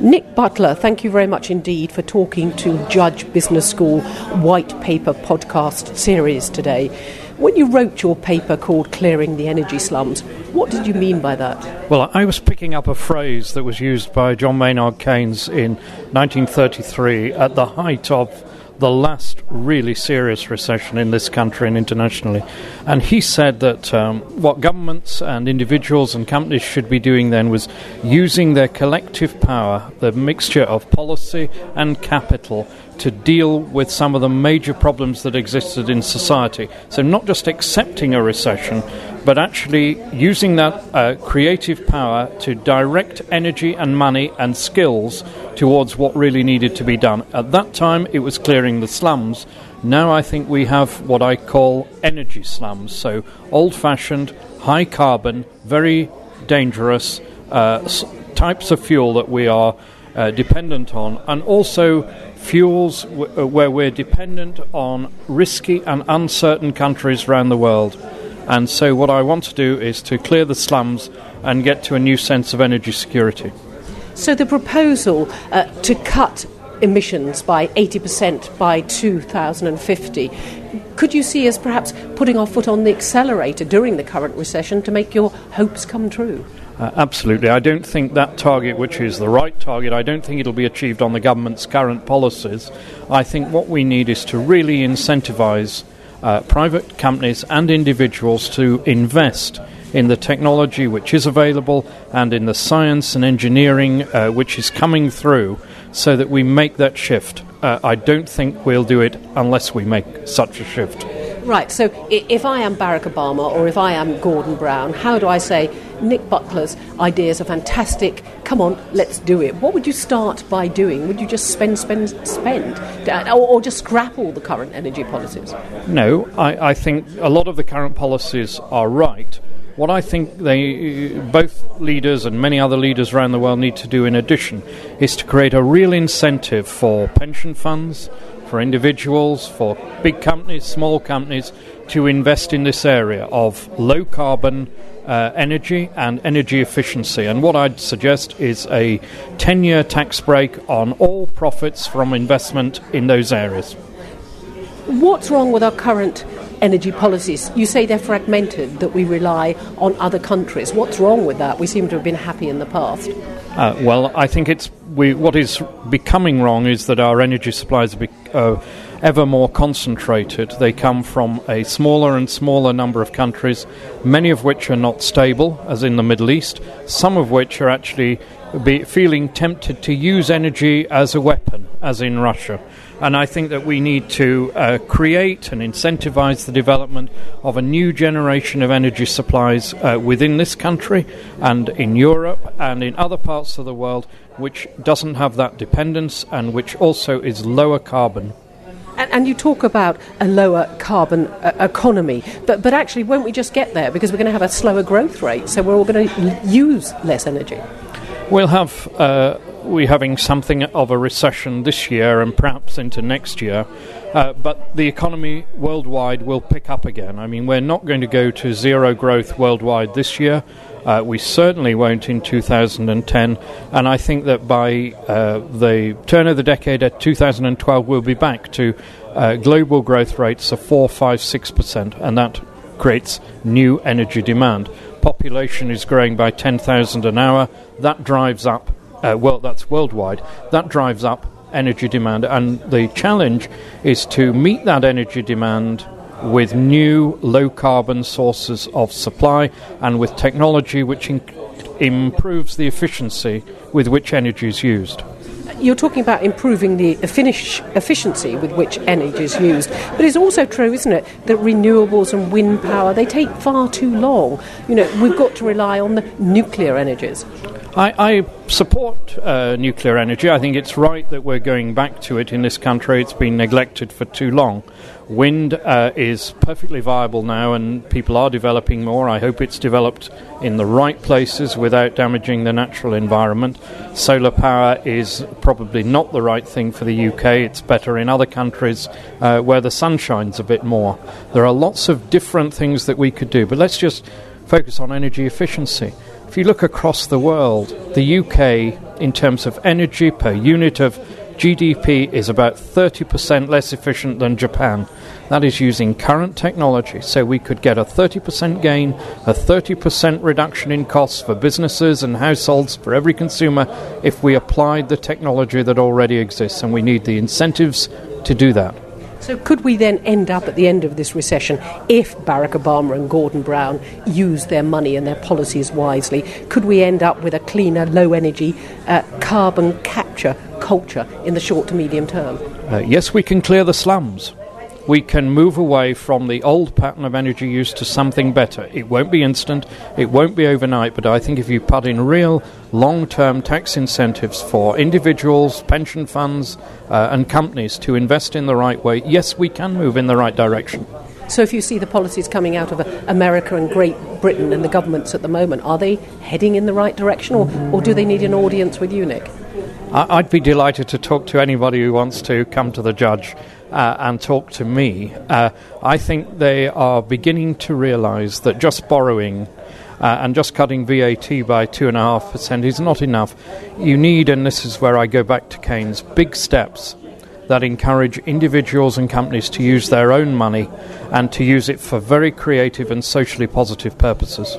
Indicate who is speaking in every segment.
Speaker 1: Nick Butler, thank you very much indeed for talking to Judge Business School White Paper podcast series today. When you wrote your paper called Clearing the Energy Slums, what did you mean by that?
Speaker 2: Well, I was picking up a phrase that was used by John Maynard Keynes in 1933 at the height of the last really serious recession in this country and internationally. And he said that um, what governments and individuals and companies should be doing then was using their collective power, the mixture of policy and capital, to deal with some of the major problems that existed in society. So, not just accepting a recession, but actually using that uh, creative power to direct energy and money and skills towards what really needed to be done. At that time, it was clearing the slums. Now I think we have what I call energy slums, so old fashioned, high carbon, very dangerous uh, types of fuel that we are uh, dependent on, and also fuels w- uh, where we're dependent on risky and uncertain countries around the world. And so, what I want to do is to clear the slums and get to a new sense of energy security.
Speaker 1: So, the proposal uh, to cut emissions by 80% by 2050. Could you see us perhaps putting our foot on the accelerator during the current recession to make your hopes come true?
Speaker 2: Uh, absolutely. I don't think that target, which is the right target, I don't think it'll be achieved on the government's current policies. I think what we need is to really incentivise uh, private companies and individuals to invest in the technology which is available and in the science and engineering uh, which is coming through so that we make that shift. Uh, I don't think we'll do it unless we make such a shift.
Speaker 1: Right, so if I am Barack Obama or if I am Gordon Brown, how do I say, Nick Butler's ideas are fantastic, come on, let's do it? What would you start by doing? Would you just spend, spend, spend? Uh, or, or just scrap all the current energy policies?
Speaker 2: No, I, I think a lot of the current policies are right. What I think they, both leaders and many other leaders around the world need to do in addition is to create a real incentive for pension funds, for individuals, for big companies, small companies to invest in this area of low carbon uh, energy and energy efficiency. And what I'd suggest is a 10 year tax break on all profits from investment in those areas.
Speaker 1: What's wrong with our current energy policies? You say they're fragmented, that we rely on other countries. What's wrong with that? We seem to have been happy in the past.
Speaker 2: Uh, well, I think it's we, what is becoming wrong is that our energy supplies are uh, ever more concentrated. They come from a smaller and smaller number of countries, many of which are not stable, as in the Middle East, some of which are actually be feeling tempted to use energy as a weapon, as in Russia. And I think that we need to uh, create and incentivize the development of a new generation of energy supplies uh, within this country and in Europe and in other parts of the world which doesn't have that dependence and which also is lower carbon.
Speaker 1: And, and, you talk about a lower carbon uh, economy, but, but actually, won't we just get there because we're going to have a slower growth rate, so we're all going to use less energy?
Speaker 2: We'll have uh, we're having something of a recession this year and perhaps into next year, uh, but the economy worldwide will pick up again. I mean, we're not going to go to zero growth worldwide this year. Uh, we certainly won't in 2010, and I think that by uh, the turn of the decade at 2012, we'll be back to uh, global growth rates of 4, 5, 6%, and that creates new energy demand. Population is growing by 10,000 an hour. That drives up uh, well, that's worldwide, that drives up energy demand. And the challenge is to meet that energy demand with new low carbon sources of supply and with technology which improves the efficiency with which energy is used.
Speaker 1: You're talking about improving the finish efficiency with which energy is used, but it's also true, isn't it, that renewables and wind power they take far too long. You know, we've got to rely on the nuclear energies.
Speaker 2: I, I support uh, nuclear energy. I think it's right that we're going back to it in this country. It's been neglected for too long. Wind uh, is perfectly viable now, and people are developing more. I hope it's developed in the right places without damaging the natural environment. Solar power is probably not the right thing for the UK. It's better in other countries uh, where the sun shines a bit more. There are lots of different things that we could do, but let's just focus on energy efficiency. If you look across the world, the UK in terms of energy per unit of GDP is about 30% less efficient than Japan. That is using current technology. So we could get a 30% gain, a 30% reduction in costs for businesses and households for every consumer if we applied the technology that already exists. And we need the incentives to do that.
Speaker 1: So, could we then end up at the end of this recession if Barack Obama and Gordon Brown use their money and their policies wisely? Could we end up with a cleaner, low energy, uh, carbon capture culture in the short to medium term?
Speaker 2: Uh, yes, we can clear the slums we can move away from the old pattern of energy use to something better. It won't be instant, it won't be overnight, but I think if you put in real long term tax incentives for individuals, pension funds, uh, and companies to invest in the right way, yes, we can move in the right direction.
Speaker 1: So, if you see the policies coming out of America and Great Britain and the governments at the moment, are they heading in the right direction or, or do they need an audience with you, Nick?
Speaker 2: I'd be delighted to talk to anybody who wants to come to the judge uh, and talk to me. Uh, I think they are beginning to realise that just borrowing uh, and just cutting VAT by 2.5% is not enough. You need, and this is where I go back to Keynes, big steps that encourage individuals and companies to use their own money and to use it for very creative and socially positive purposes.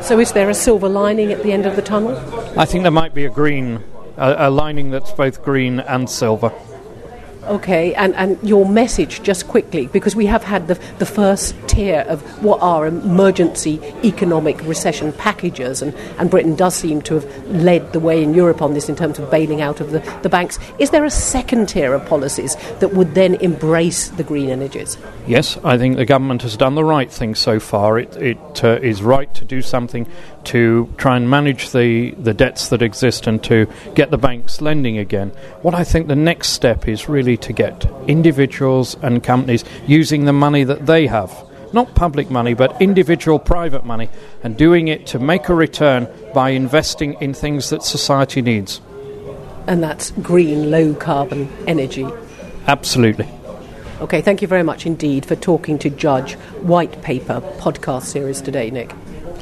Speaker 1: So, is there a silver lining at the end of the tunnel?
Speaker 2: I think there might be a green, a, a lining that's both green and silver.
Speaker 1: Okay, and, and your message just quickly, because we have had the, the first tier of what are emergency economic recession packages, and, and Britain does seem to have led the way in Europe on this in terms of bailing out of the, the banks. Is there a second tier of policies that would then embrace the green energies?
Speaker 2: Yes, I think the government has done the right thing so far. It, it uh, is right to do something to try and manage the, the debts that exist and to get the banks lending again. What I think the next step is really to get individuals and companies using the money that they have. Not public money, but individual private money, and doing it to make a return by investing in things that society needs.
Speaker 1: And that's green, low carbon energy.
Speaker 2: Absolutely.
Speaker 1: Okay, thank you very much indeed for talking to Judge White Paper podcast series today, Nick.